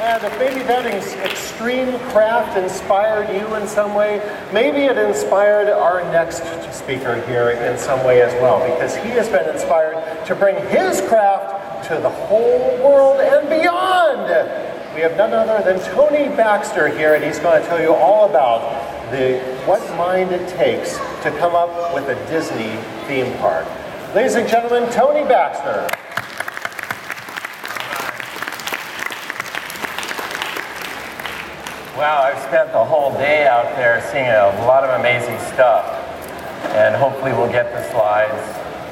And if maybe that extreme craft inspired you in some way, maybe it inspired our next speaker here in some way as well, because he has been inspired to bring his craft to the whole world and beyond. We have none other than Tony Baxter here, and he's going to tell you all about the what mind it takes to come up with a Disney theme park. Ladies and gentlemen, Tony Baxter. Wow, I've spent the whole day out there seeing a lot of amazing stuff. And hopefully we'll get the slides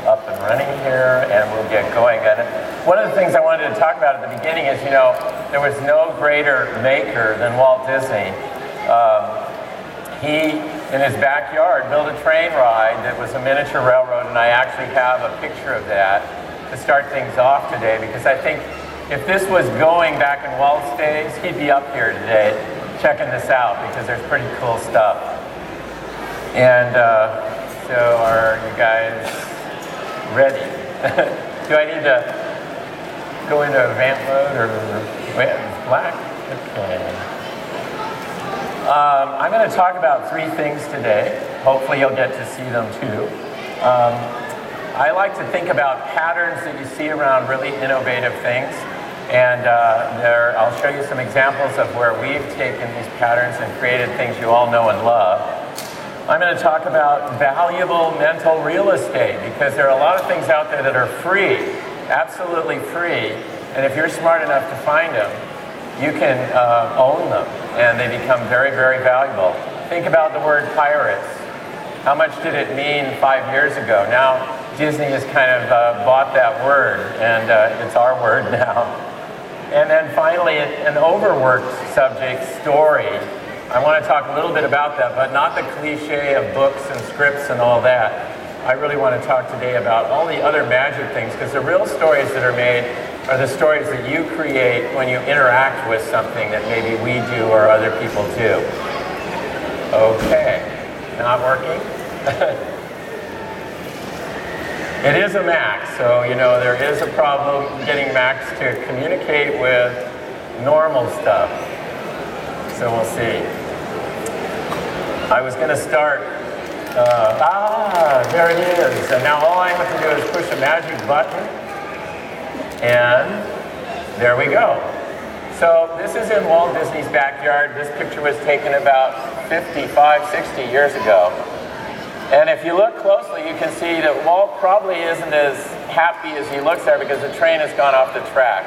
up and running here and we'll get going. And one of the things I wanted to talk about at the beginning is, you know, there was no greater maker than Walt Disney. Um, he, in his backyard, built a train ride that was a miniature railroad, and I actually have a picture of that to start things off today because I think if this was going back in Walt's days, he'd be up here today checking this out because there's pretty cool stuff. And uh, so are you guys ready? Do I need to go into event mode or wait, black? Okay. Um, I'm going to talk about three things today. Hopefully you'll get to see them too. Um, I like to think about patterns that you see around really innovative things. And uh, there, I'll show you some examples of where we've taken these patterns and created things you all know and love. I'm going to talk about valuable mental real estate because there are a lot of things out there that are free, absolutely free. And if you're smart enough to find them, you can uh, own them and they become very, very valuable. Think about the word pirates. How much did it mean five years ago? Now, Disney has kind of uh, bought that word and uh, it's our word now. And then finally, an overworked subject, story. I want to talk a little bit about that, but not the cliche of books and scripts and all that. I really want to talk today about all the other magic things, because the real stories that are made are the stories that you create when you interact with something that maybe we do or other people do. Okay, not working? It is a Mac, so you know there is a problem getting Macs to communicate with normal stuff. So we'll see. I was going to start. Uh, ah, there it is. And now all I have to do is push a magic button, and there we go. So this is in Walt Disney's backyard. This picture was taken about 55, 60 years ago. And if you look closely, you can see that Walt probably isn't as happy as he looks there because the train has gone off the track.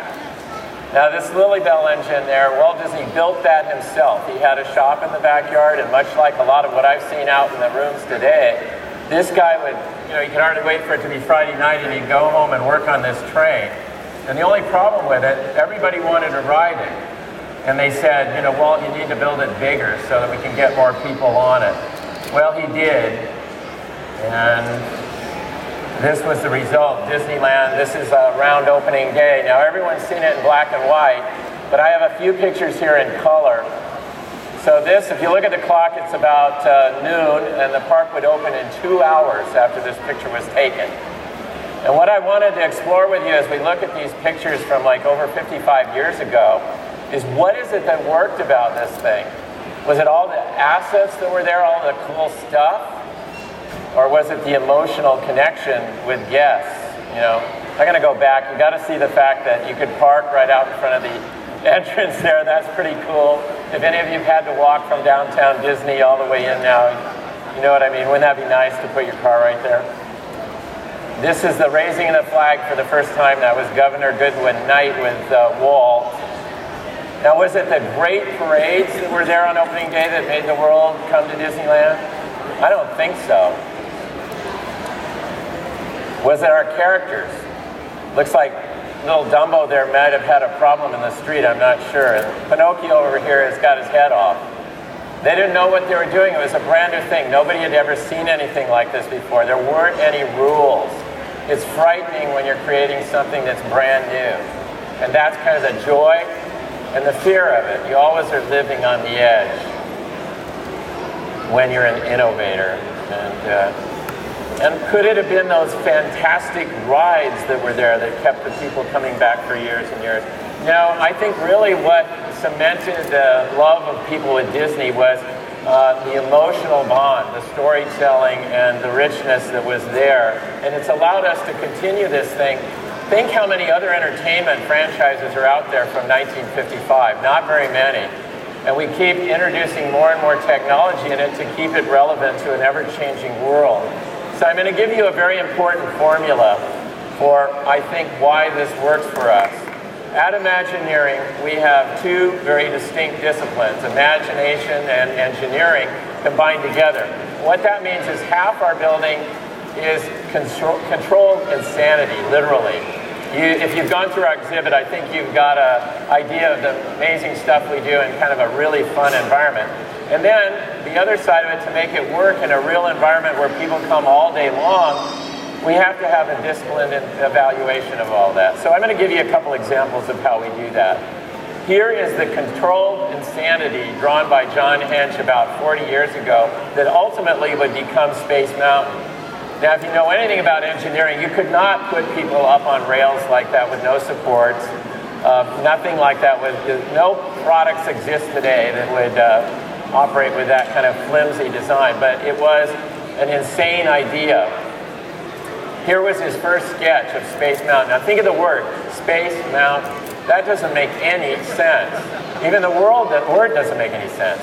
Now this Lilly Belle engine there, Walt Disney built that himself. He had a shop in the backyard and much like a lot of what I've seen out in the rooms today, this guy would, you know, he could hardly wait for it to be Friday night and he'd go home and work on this train. And the only problem with it, everybody wanted to ride it. And they said, you know, Walt, you need to build it bigger so that we can get more people on it. Well, he did, and this was the result. Disneyland, this is a round opening day. Now everyone's seen it in black and white, but I have a few pictures here in color. So this, if you look at the clock, it's about uh, noon, and the park would open in two hours after this picture was taken. And what I wanted to explore with you as we look at these pictures from like over 55 years ago is what is it that worked about this thing? Was it all the assets that were there, all the cool stuff? Or was it the emotional connection with guests? You know, I'm going to go back. You got to see the fact that you could park right out in front of the entrance there. That's pretty cool. If any of you had to walk from downtown Disney all the way in now, you know what I mean. Wouldn't that be nice to put your car right there? This is the raising of the flag for the first time. That was Governor Goodwin Knight with uh, Walt. Now, was it the great parades that were there on opening day that made the world come to Disneyland? I don't think so. Was it our characters? Looks like little Dumbo there might have had a problem in the street, I'm not sure. And Pinocchio over here has got his head off. They didn't know what they were doing. It was a brand new thing. Nobody had ever seen anything like this before. There weren't any rules. It's frightening when you're creating something that's brand new. And that's kind of the joy and the fear of it. You always are living on the edge when you're an innovator. And uh, and could it have been those fantastic rides that were there that kept the people coming back for years and years? No, I think really what cemented the love of people with Disney was uh, the emotional bond, the storytelling, and the richness that was there. And it's allowed us to continue this thing. Think how many other entertainment franchises are out there from 1955. Not very many. And we keep introducing more and more technology in it to keep it relevant to an ever-changing world. So I'm going to give you a very important formula for, I think, why this works for us. At Imagineering, we have two very distinct disciplines, imagination and engineering, combined together. What that means is half our building is control, controlled insanity, literally. You, if you've gone through our exhibit, I think you've got an idea of the amazing stuff we do in kind of a really fun environment. And then the other side of it, to make it work in a real environment where people come all day long, we have to have a disciplined evaluation of all that. So I'm going to give you a couple examples of how we do that. Here is the controlled insanity drawn by John Hench about 40 years ago that ultimately would become Space Mountain. Now, if you know anything about engineering, you could not put people up on rails like that with no supports. Uh, nothing like that. With no products exist today that would uh, operate with that kind of flimsy design. But it was an insane idea here was his first sketch of Space Mountain. Now think of the word, Space Mountain. That doesn't make any sense. Even the world, the word doesn't make any sense.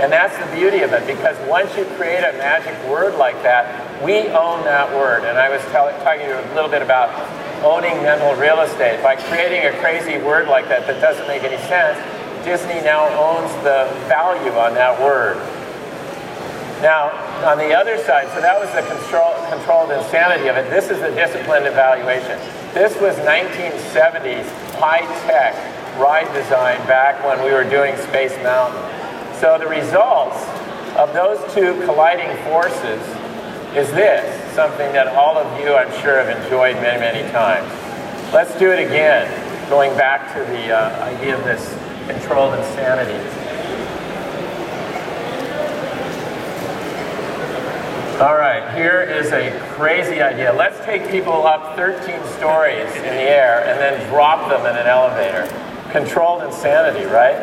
And that's the beauty of it, because once you create a magic word like that, we own that word. And I was tell, talking to you a little bit about owning mental real estate. By creating a crazy word like that that doesn't make any sense, Disney now owns the value on that word. Now, on the other side, so that was the control, controlled insanity of it. This is the disciplined evaluation. This was 1970s high-tech ride design back when we were doing Space Mountain. So the results of those two colliding forces is this, something that all of you, I'm sure, have enjoyed many, many times. Let's do it again, going back to the uh, idea of this controlled insanity. All right, here is a crazy idea. Let's take people up 13 stories in the air and then drop them in an elevator. Controlled insanity, right?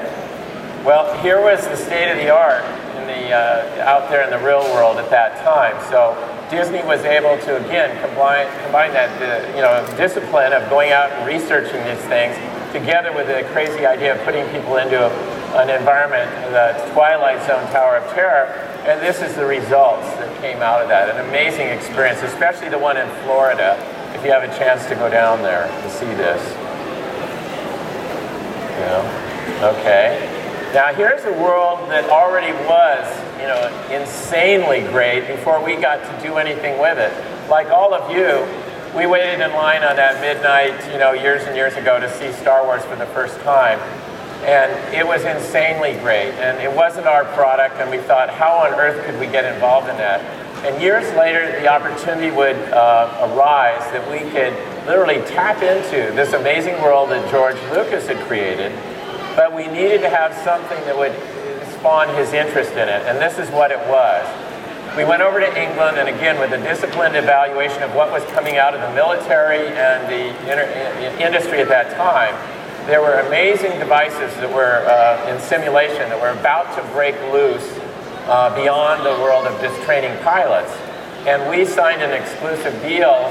Well, here was the state of the art in the, uh, out there in the real world at that time. So Disney was able to, again, combine, combine that uh, you know, discipline of going out and researching these things together with the crazy idea of putting people into a, an environment, the Twilight Zone Tower of Terror, and this is the results that came out of that. An amazing experience, especially the one in Florida, if you have a chance to go down there to see this. Know? Okay. Now here's a world that already was, you know, insanely great before we got to do anything with it. Like all of you, we waited in line on that midnight, you know, years and years ago to see Star Wars for the first time. And it was insanely great. And it wasn't our product, and we thought, how on earth could we get involved in that? And years later, the opportunity would uh, arise that we could literally tap into this amazing world that George Lucas had created, but we needed to have something that would spawn his interest in it, and this is what it was. We went over to England, and again, with a disciplined evaluation of what was coming out of the military and the industry at that time, there were amazing devices that were uh, in simulation that were about to break loose uh, beyond the world of just training pilots. And we signed an exclusive deal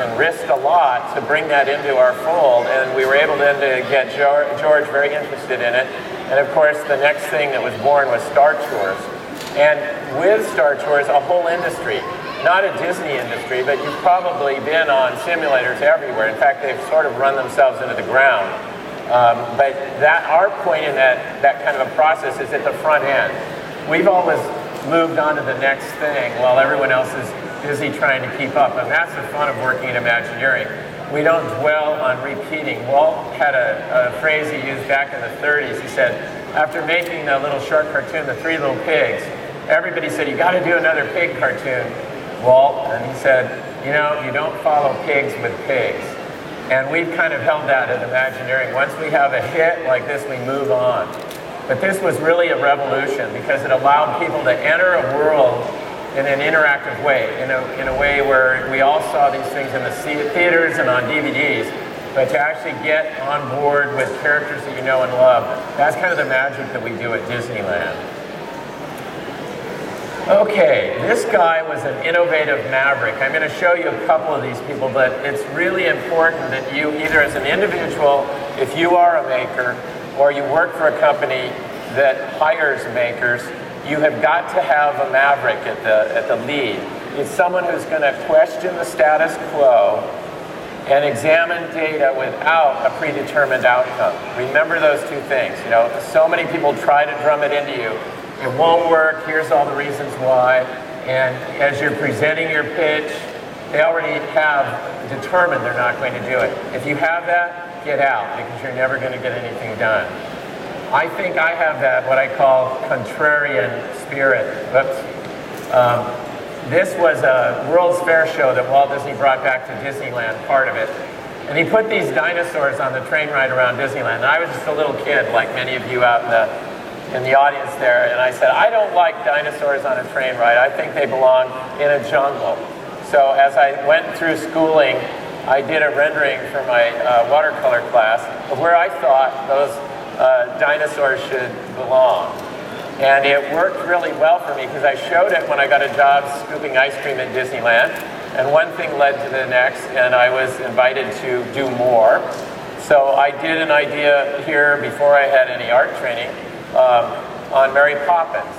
and risked a lot to bring that into our fold. And we were able then to get George very interested in it. And of course, the next thing that was born was Star Tours. And with Star Tours, a whole industry. Not a Disney industry, but you've probably been on simulators everywhere. In fact, they've sort of run themselves into the ground. Um, but that our point in that, that kind of a process is at the front end. We've always moved on to the next thing while everyone else is busy trying to keep up. And that's the fun of working in Imagineering. We don't dwell on repeating. Walt had a, a phrase he used back in the 30s. He said, after making the little short cartoon, The Three Little Pigs, everybody said, you got to do another pig cartoon, Walt. And he said, you know, you don't follow pigs with pigs. And we've kind of held that at Imagineering. Once we have a hit like this, we move on. But this was really a revolution because it allowed people to enter a world in an interactive way, in a, in a way where we all saw these things in the theaters and on DVDs. but to actually get on board with characters that you know and love, that's kind of the magic that we do at Disneyland. Okay, this guy was an innovative maverick. I'm going to show you a couple of these people, but it's really important that you, either as an individual, if you are a maker, or you work for a company that hires makers, you have got to have a maverick at the, at the lead. It's someone who's going to question the status quo and examine data without a predetermined outcome. Remember those two things. You know, so many people try to drum it into you. It won't work. Here's all the reasons why. And as you're presenting your pitch, they already have determined they're not going to do it. If you have that, get out because you're never going to get anything done. I think I have that, what I call contrarian spirit. Oops. Um, this was a World's Fair show that Walt Disney brought back to Disneyland, part of it. And he put these dinosaurs on the train ride around Disneyland. And I was just a little kid, like many of you out in the, in the audience there. And I said, I don't like dinosaurs on a train ride. I think they belong in a jungle. So as I went through schooling, I did a rendering for my uh, watercolor class of where I thought those uh, dinosaurs should belong. And it worked really well for me because I showed it when I got a job scooping ice cream at Disneyland. And one thing led to the next, and I was invited to do more. So I did an idea here before I had any art training um, on Mary Poppins.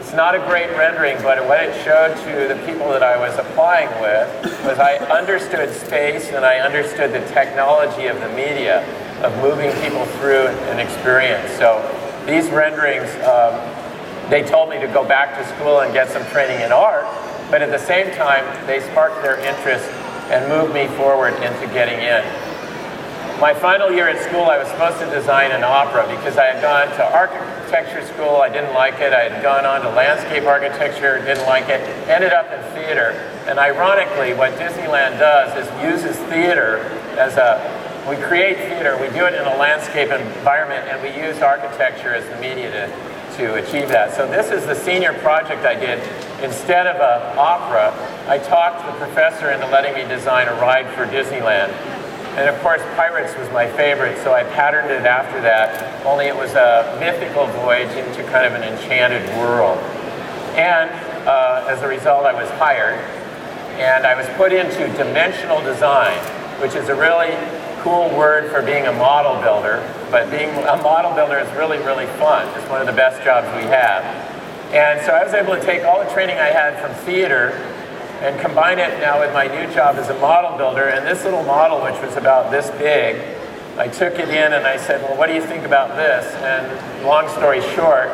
It's not a great rendering, but what it showed to the people that I was applying with was I understood space and I understood the technology of the media of moving people through an experience. So these renderings, um, they told me to go back to school and get some training in art, but at the same time, they sparked their interest and moved me forward into getting in. My final year at school, I was supposed to design an opera because I had gone to architecture school, I didn't like it. I had gone on to landscape architecture, didn't like it. Ended up in theater. And ironically, what Disneyland does is uses theater as a we create theater, we do it in a landscape environment, and we use architecture as the media to, to achieve that. So this is the senior project I did. Instead of an opera, I talked the professor into letting me design a ride for Disneyland. And of course, Pirates was my favorite, so I patterned it after that, only it was a mythical voyage into kind of an enchanted world. And uh, as a result, I was hired, and I was put into dimensional design, which is a really cool word for being a model builder, but being a model builder is really, really fun. It's one of the best jobs we have. And so I was able to take all the training I had from theater and combine it now with my new job as a model builder. And this little model, which was about this big, I took it in and I said, well, what do you think about this? And long story short,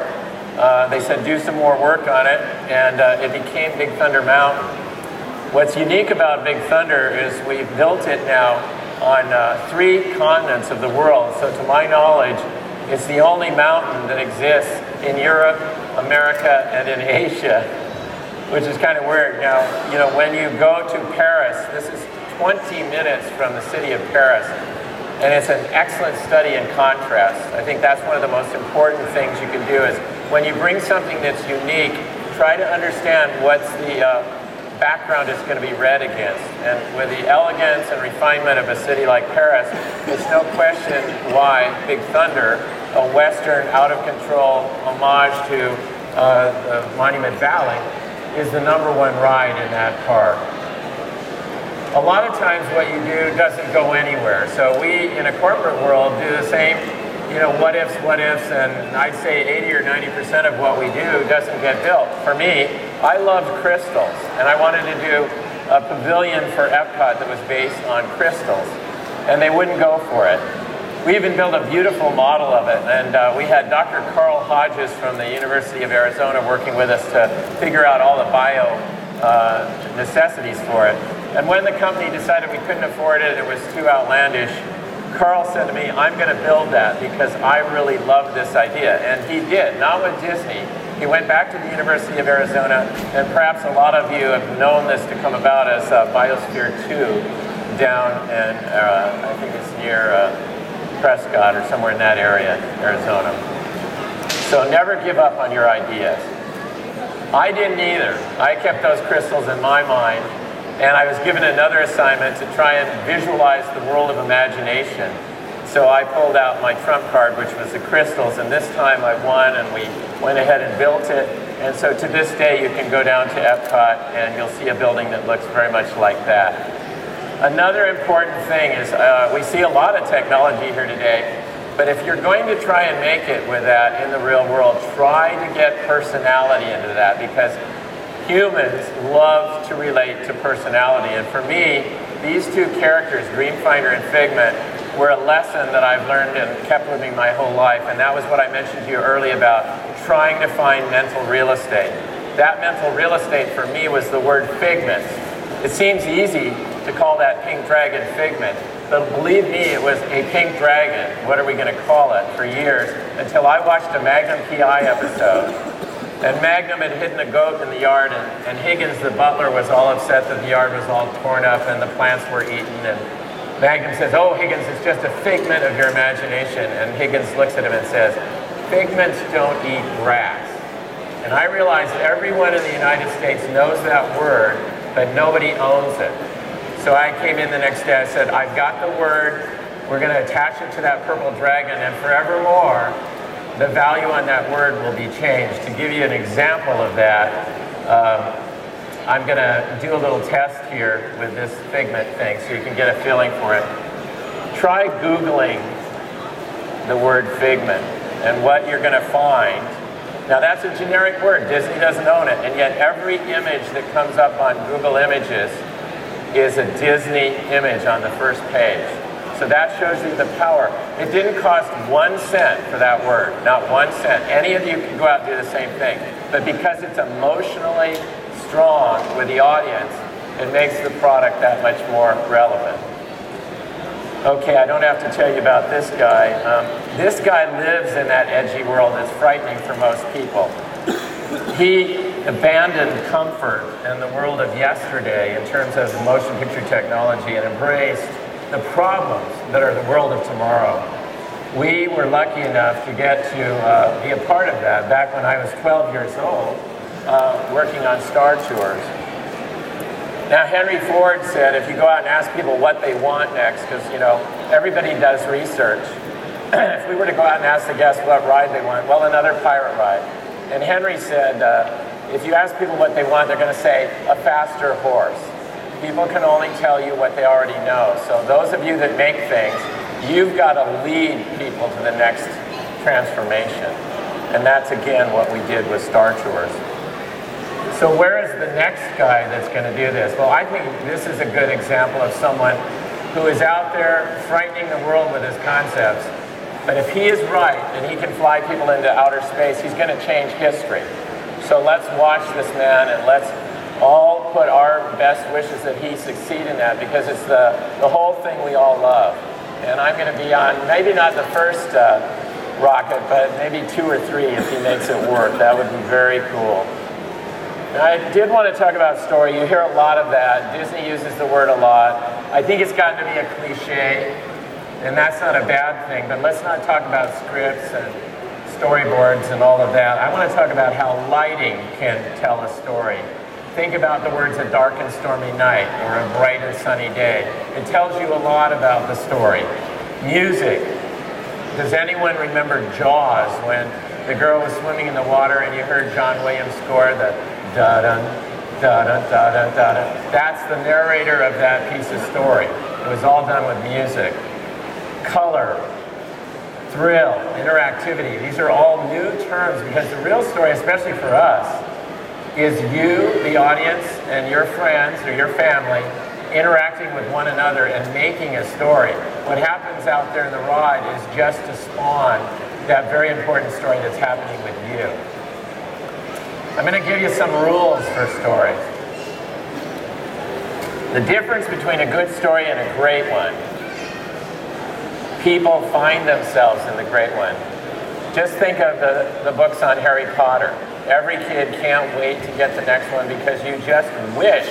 uh, they said, do some more work on it. And uh, it became Big Thunder Mountain. What's unique about Big Thunder is we've built it now on uh, three continents of the world. So to my knowledge, it's the only mountain that exists in Europe, America, and in Asia, which is kind of weird. Now, you know, when you go to Paris, this is 20 minutes from the city of Paris, and it's an excellent study in contrast. I think that's one of the most important things you can do is when you bring something that's unique, try to understand what's the uh, background it's going to be read against. And with the elegance and refinement of a city like Paris, it's no question why Big Thunder, a Western, out-of-control homage to uh, the Monument Valley, is the number one ride in that park. A lot of times what you do doesn't go anywhere. So we, in a corporate world, do the same you know, what ifs, what ifs, and I'd say 80 or 90% of what we do doesn't get built. For me, I loved crystals, and I wanted to do a pavilion for Epcot that was based on crystals, and they wouldn't go for it. We even built a beautiful model of it, and uh, we had Dr. Carl Hodges from the University of Arizona working with us to figure out all the bio uh, necessities for it. And when the company decided we couldn't afford it, it was too outlandish, Carl said to me, I'm going to build that because I really love this idea. And he did, not with Disney. He went back to the University of Arizona, and perhaps a lot of you have known this to come about as uh, Biosphere 2 down in, uh, I think it's near uh, Prescott or somewhere in that area, Arizona. So never give up on your ideas. I didn't either. I kept those crystals in my mind And I was given another assignment to try and visualize the world of imagination. So I pulled out my trump card, which was the crystals, and this time I won and we went ahead and built it. And so to this day, you can go down to Epcot and you'll see a building that looks very much like that. Another important thing is uh, we see a lot of technology here today, but if you're going to try and make it with that in the real world, try to get personality into that because humans love to relate to personality. And for me, these two characters, Dreamfinder and Figment, were a lesson that I've learned and kept with me my whole life. And that was what I mentioned to you earlier about trying to find mental real estate. That mental real estate for me was the word figment. It seems easy to call that pink dragon figment, but believe me, it was a pink dragon, what are we going to call it, for years, until I watched a Magnum PI episode. And Magnum had hidden a goat in the yard, and, and Higgins, the butler, was all upset that the yard was all torn up and the plants were eaten. And Magnum says, oh, Higgins, it's just a figment of your imagination. And Higgins looks at him and says, figments don't eat grass. And I realized everyone in the United States knows that word, but nobody owns it. So I came in the next day, I said, I've got the word, we're going to attach it to that purple dragon, and forevermore, the value on that word will be changed. To give you an example of that, um, I'm going to do a little test here with this figment thing so you can get a feeling for it. Try Googling the word figment and what you're going to find. Now that's a generic word, Disney doesn't own it, and yet every image that comes up on Google Images is a Disney image on the first page. So that shows you the power. It didn't cost one cent for that word, not one cent. Any of you can go out and do the same thing. But because it's emotionally strong with the audience, it makes the product that much more relevant. Okay, I don't have to tell you about this guy. Um, this guy lives in that edgy world that's frightening for most people. He abandoned comfort and the world of yesterday in terms of motion picture technology and embraced the problems that are the world of tomorrow. We were lucky enough to get to uh, be a part of that back when I was 12 years old, uh, working on Star Tours. Now, Henry Ford said if you go out and ask people what they want next, because, you know, everybody does research. if we were to go out and ask the guests what ride they want, well, another pirate ride. And Henry said, uh, if you ask people what they want, they're going to say a faster horse. People can only tell you what they already know. So those of you that make things, you've got to lead people to the next transformation. And that's again what we did with Star Tours. So where is the next guy that's going to do this? Well, I think this is a good example of someone who is out there frightening the world with his concepts. But if he is right and he can fly people into outer space, he's going to change history. So let's watch this man and let's all put our best wishes that he succeed in that because it's the, the whole thing we all love. And I'm going to be on maybe not the first uh, rocket, but maybe two or three if he makes it work. That would be very cool. I did want to talk about story. You hear a lot of that. Disney uses the word a lot. I think it's gotten to be a cliche, and that's not a bad thing, but let's not talk about scripts and storyboards and all of that, I want to talk about how lighting can tell a story. Think about the words a dark and stormy night or a bright and sunny day. It tells you a lot about the story. Music. Does anyone remember Jaws when the girl was swimming in the water and you heard John Williams score the da-dun, da-dun, da-dun, da-dun? That's the narrator of that piece of story. It was all done with music. Color thrill, interactivity. These are all new terms because the real story, especially for us, is you, the audience, and your friends or your family interacting with one another and making a story. What happens out there in the ride is just to spawn that very important story that's happening with you. I'm going to give you some rules for stories. The difference between a good story and a great one people find themselves in the great one. Just think of the, the books on Harry Potter. Every kid can't wait to get the next one because you just wish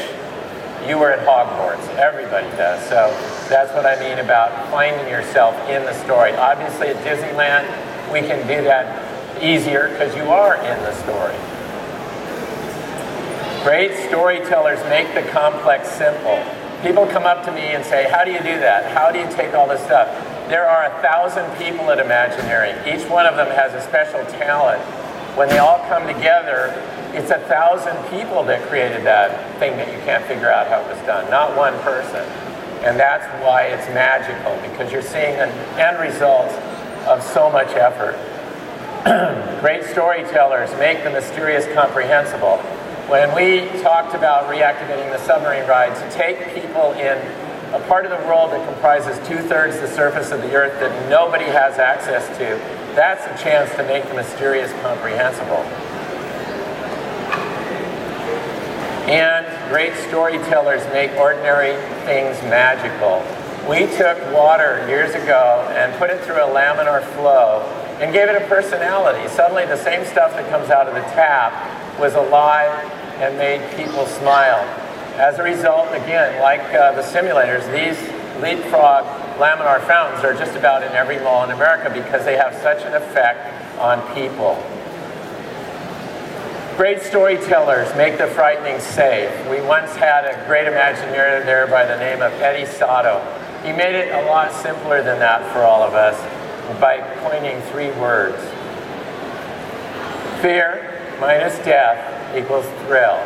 you were at Hogwarts. Everybody does. So that's what I mean about finding yourself in the story. Obviously at Disneyland, we can do that easier because you are in the story. Great storytellers make the complex simple. People come up to me and say, how do you do that? How do you take all this stuff? There are a thousand people at Imagineering. Each one of them has a special talent. When they all come together, it's a thousand people that created that thing that you can't figure out how it was done, not one person. And that's why it's magical, because you're seeing an end result of so much effort. Great storytellers make the mysterious comprehensible. When we talked about reactivating the submarine ride, to take people in a part of the world that comprises two-thirds the surface of the Earth that nobody has access to, that's a chance to make the mysterious comprehensible. And great storytellers make ordinary things magical. We took water years ago and put it through a laminar flow and gave it a personality. Suddenly the same stuff that comes out of the tap was alive and made people smile. As a result, again, like uh, the simulators, these leapfrog laminar fountains are just about in every mall in America because they have such an effect on people. Great storytellers make the frightening safe. We once had a great Imagineer there by the name of Eddie Sotto. He made it a lot simpler than that for all of us by coining three words. Fear minus death equals thrill.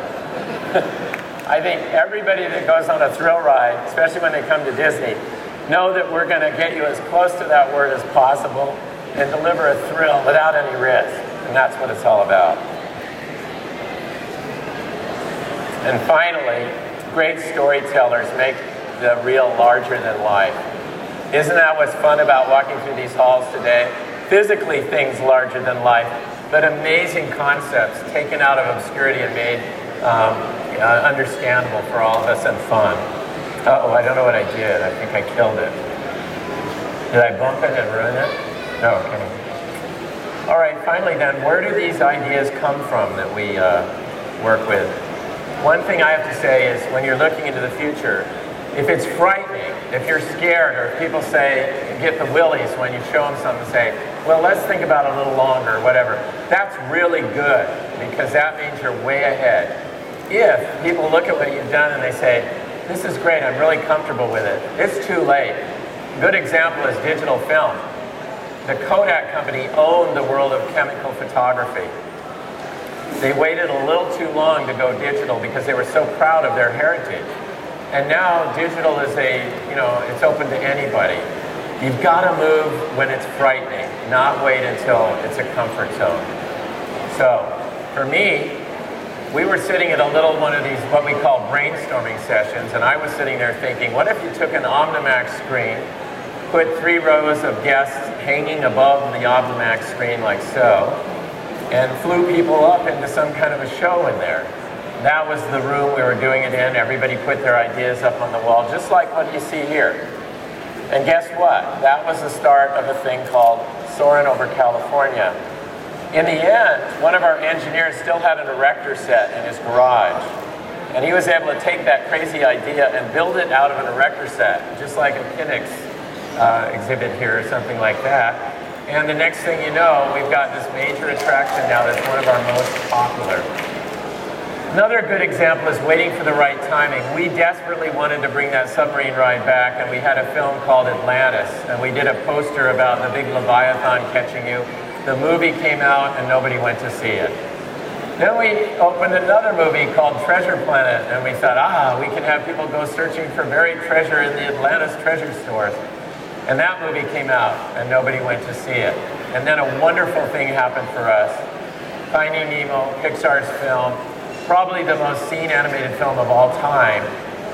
I think everybody that goes on a thrill ride, especially when they come to Disney, know that we're going to get you as close to that word as possible and deliver a thrill without any risk. And that's what it's all about. And finally, great storytellers make the real larger than life. Isn't that what's fun about walking through these halls today? Physically, things larger than life, but amazing concepts taken out of obscurity and made um, uh, understandable for all of us and fun. Uh oh, I don't know what I did. I think I killed it. Did I bump it and ruin it? No, okay. All right, finally then, where do these ideas come from that we uh, work with? One thing I have to say is when you're looking into the future, if it's frightening, if you're scared, or if people say, get the willies when you show them something, say, well, let's think about it a little longer, whatever. That's really good, because that means you're way ahead. If people look at what you've done and they say, this is great, I'm really comfortable with it, it's too late. Good example is digital film. The Kodak company owned the world of chemical photography. They waited a little too long to go digital because they were so proud of their heritage. And now digital is a, you know, it's open to anybody. You've got to move when it's frightening, not wait until it's a comfort zone. So, for me, we were sitting at a little one of these, what we call brainstorming sessions, and I was sitting there thinking, what if you took an Omnimax screen, put three rows of guests hanging above the Omnimax screen like so, and flew people up into some kind of a show in there. That was the room we were doing it in. Everybody put their ideas up on the wall, just like what you see here. And guess what? That was the start of a thing called Soarin' over California. In the end, one of our engineers still had an erector set in his garage. And he was able to take that crazy idea and build it out of an erector set, just like a Pinax uh, exhibit here or something like that. And the next thing you know, we've got this major attraction now that's one of our most popular. Another good example is waiting for the right timing. We desperately wanted to bring that submarine ride back, and we had a film called Atlantis, and we did a poster about the big Leviathan catching you. The movie came out, and nobody went to see it. Then we opened another movie called Treasure Planet, and we thought, ah, we can have people go searching for buried treasure in the Atlantis treasure stores. And that movie came out, and nobody went to see it. And then a wonderful thing happened for us. Finding Nemo, Pixar's film, probably the most seen animated film of all time.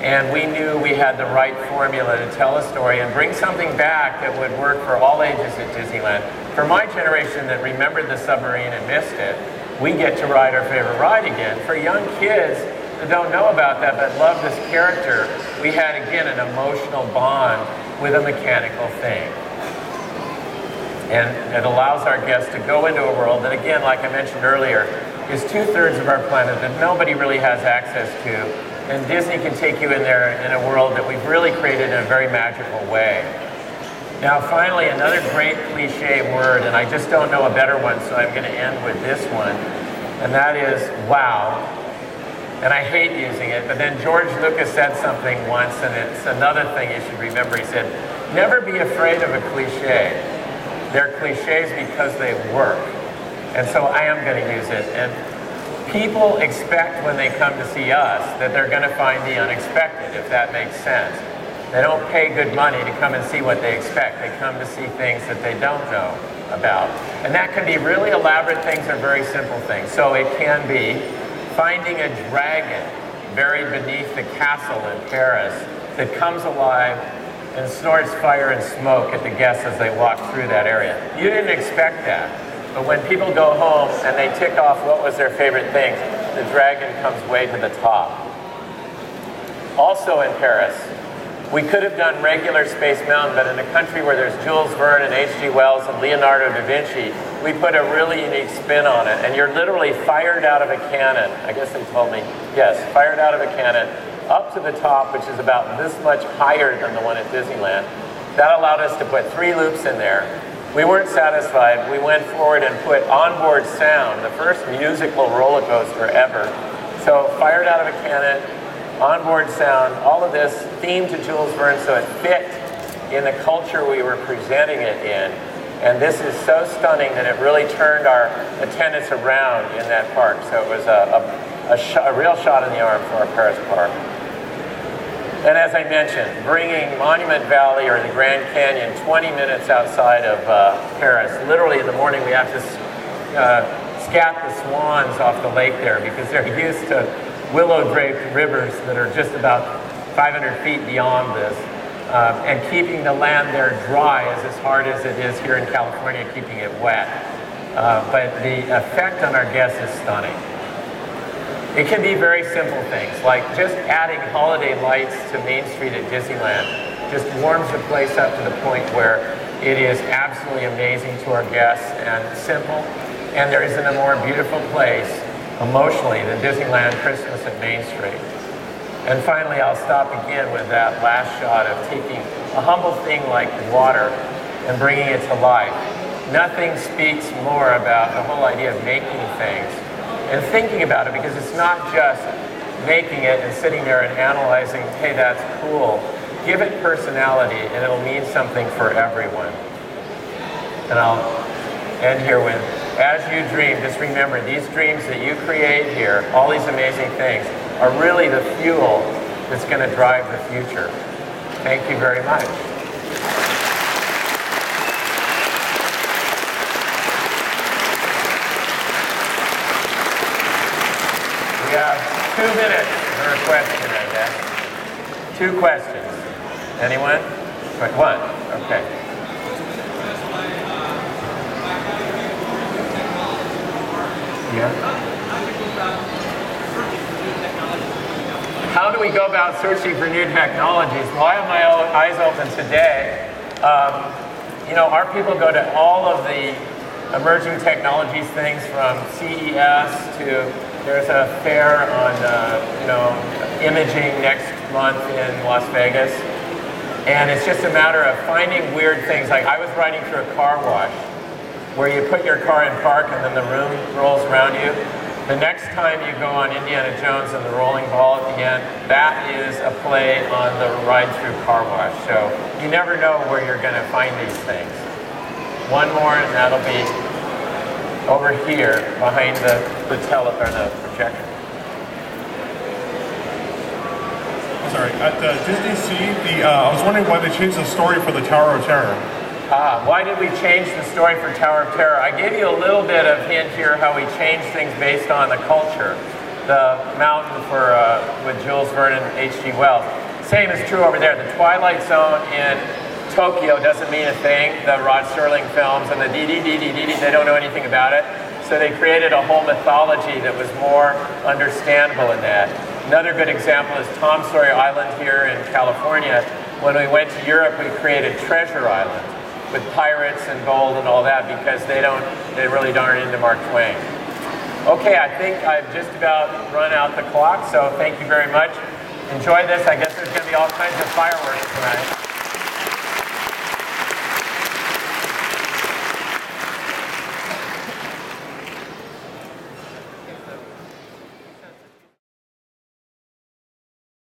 And we knew we had the right formula to tell a story and bring something back that would work for all ages at Disneyland. For my generation that remembered the submarine and missed it, we get to ride our favorite ride again. For young kids that don't know about that but love this character, we had again an emotional bond with a mechanical thing. And it allows our guests to go into a world that again, like I mentioned earlier, is two-thirds of our planet that nobody really has access to. And Disney can take you in there in a world that we've really created in a very magical way. Now finally, another great cliche word, and I just don't know a better one, so I'm going to end with this one, and that is wow. and I hate using it, but then George Lucas said something once, and it's another thing you should remember. He said, never be afraid of a cliche. They're cliches because they work. And so I am going to use it. And people expect when they come to see us that they're going to find the unexpected, if that makes sense. They don't pay good money to come and see what they expect. They come to see things that they don't know about. And that can be really elaborate things or very simple things. So it can be finding a dragon buried beneath the castle in Paris that comes alive and snorts fire and smoke at the guests as they walk through that area. You didn't expect that. But when people go home and they tick off what was their favorite things, the dragon comes way to the top. Also in Paris, we could have done regular Space Mountain, but in a country where there's Jules Verne and H.G. Wells and Leonardo da Vinci, we put a really unique spin on it. And you're literally fired out of a cannon. I guess they told me, yes, fired out of a cannon up to the top, which is about this much higher than the one at Disneyland. That allowed us to put three loops in there. We weren't satisfied. We went forward and put onboard sound, the first musical roller coaster ever. So fired out of a cannon, onboard sound, all of this themed to Jules Verne so it fit in the culture we were presenting it in. And this is so stunning that it really turned our attendance around in that park. So it was a, a, a, sh- a real shot in the arm for our Paris park. And as I mentioned, bringing Monument Valley or the Grand Canyon 20 minutes outside of uh, Paris. Literally in the morning we have to uh, scat the swans off the lake there because they're used to willow draped rivers that are just about 500 feet beyond this. Uh, and keeping the land there dry is as hard as it is here in California, keeping it wet. Uh, but the effect on our guests is stunning. It can be very simple things, like just adding holiday lights to Main Street at Disneyland just warms the place up to the point where it is absolutely amazing to our guests and simple. And there isn't a more beautiful place emotionally than Disneyland Christmas at Main Street. And finally, I'll stop again with that last shot of taking a humble thing like water and bringing it to life. Nothing speaks more about the whole idea of making things and thinking about it because it's not just making it and sitting there and analyzing, hey, that's cool. Give it personality and it'll mean something for everyone. And I'll end here with as you dream, just remember these dreams that you create here, all these amazing things, are really the fuel that's going to drive the future. Thank you very much. Two minutes for a question, I guess. Two questions. Anyone? One. Okay. Yeah. How do we go about searching for new technologies? I have my eyes open today. Um, you know, our people go to all of the emerging technologies things from CES to there's a fair on, uh, you know, imaging next month in Las Vegas. And it's just a matter of finding weird things. Like I was riding through a car wash where you put your car in park and then the room rolls around you. The next time you go on Indiana Jones and the rolling ball at the end, that is a play on the ride through car wash. So you never know where you're going to find these things. One more and that'll be over here behind the, the tele or the projector. Sorry, at uh, DisneySea, the, uh, I was wondering why they changed the story for the Tower of Terror. Ah, why did we change the story for Tower of Terror? I gave you a little bit of hint here how we changed things based on the culture. The mountain for uh, with Jules Verne and H.G. Wells. Same is true over there. The Twilight Zone in Tokyo doesn't mean a thing. The Rod Serling films and the dee they don't know anything about it. So they created a whole mythology that was more understandable in that. Another good example is Tom Sawyer Island here in California. When we went to Europe, we created Treasure Island with pirates and gold and all that because they don't, they really aren't into Mark Twain. Okay, I think I've just about run out the clock, so thank you very much. Enjoy this. I guess there's going to be all kinds of fireworks tonight.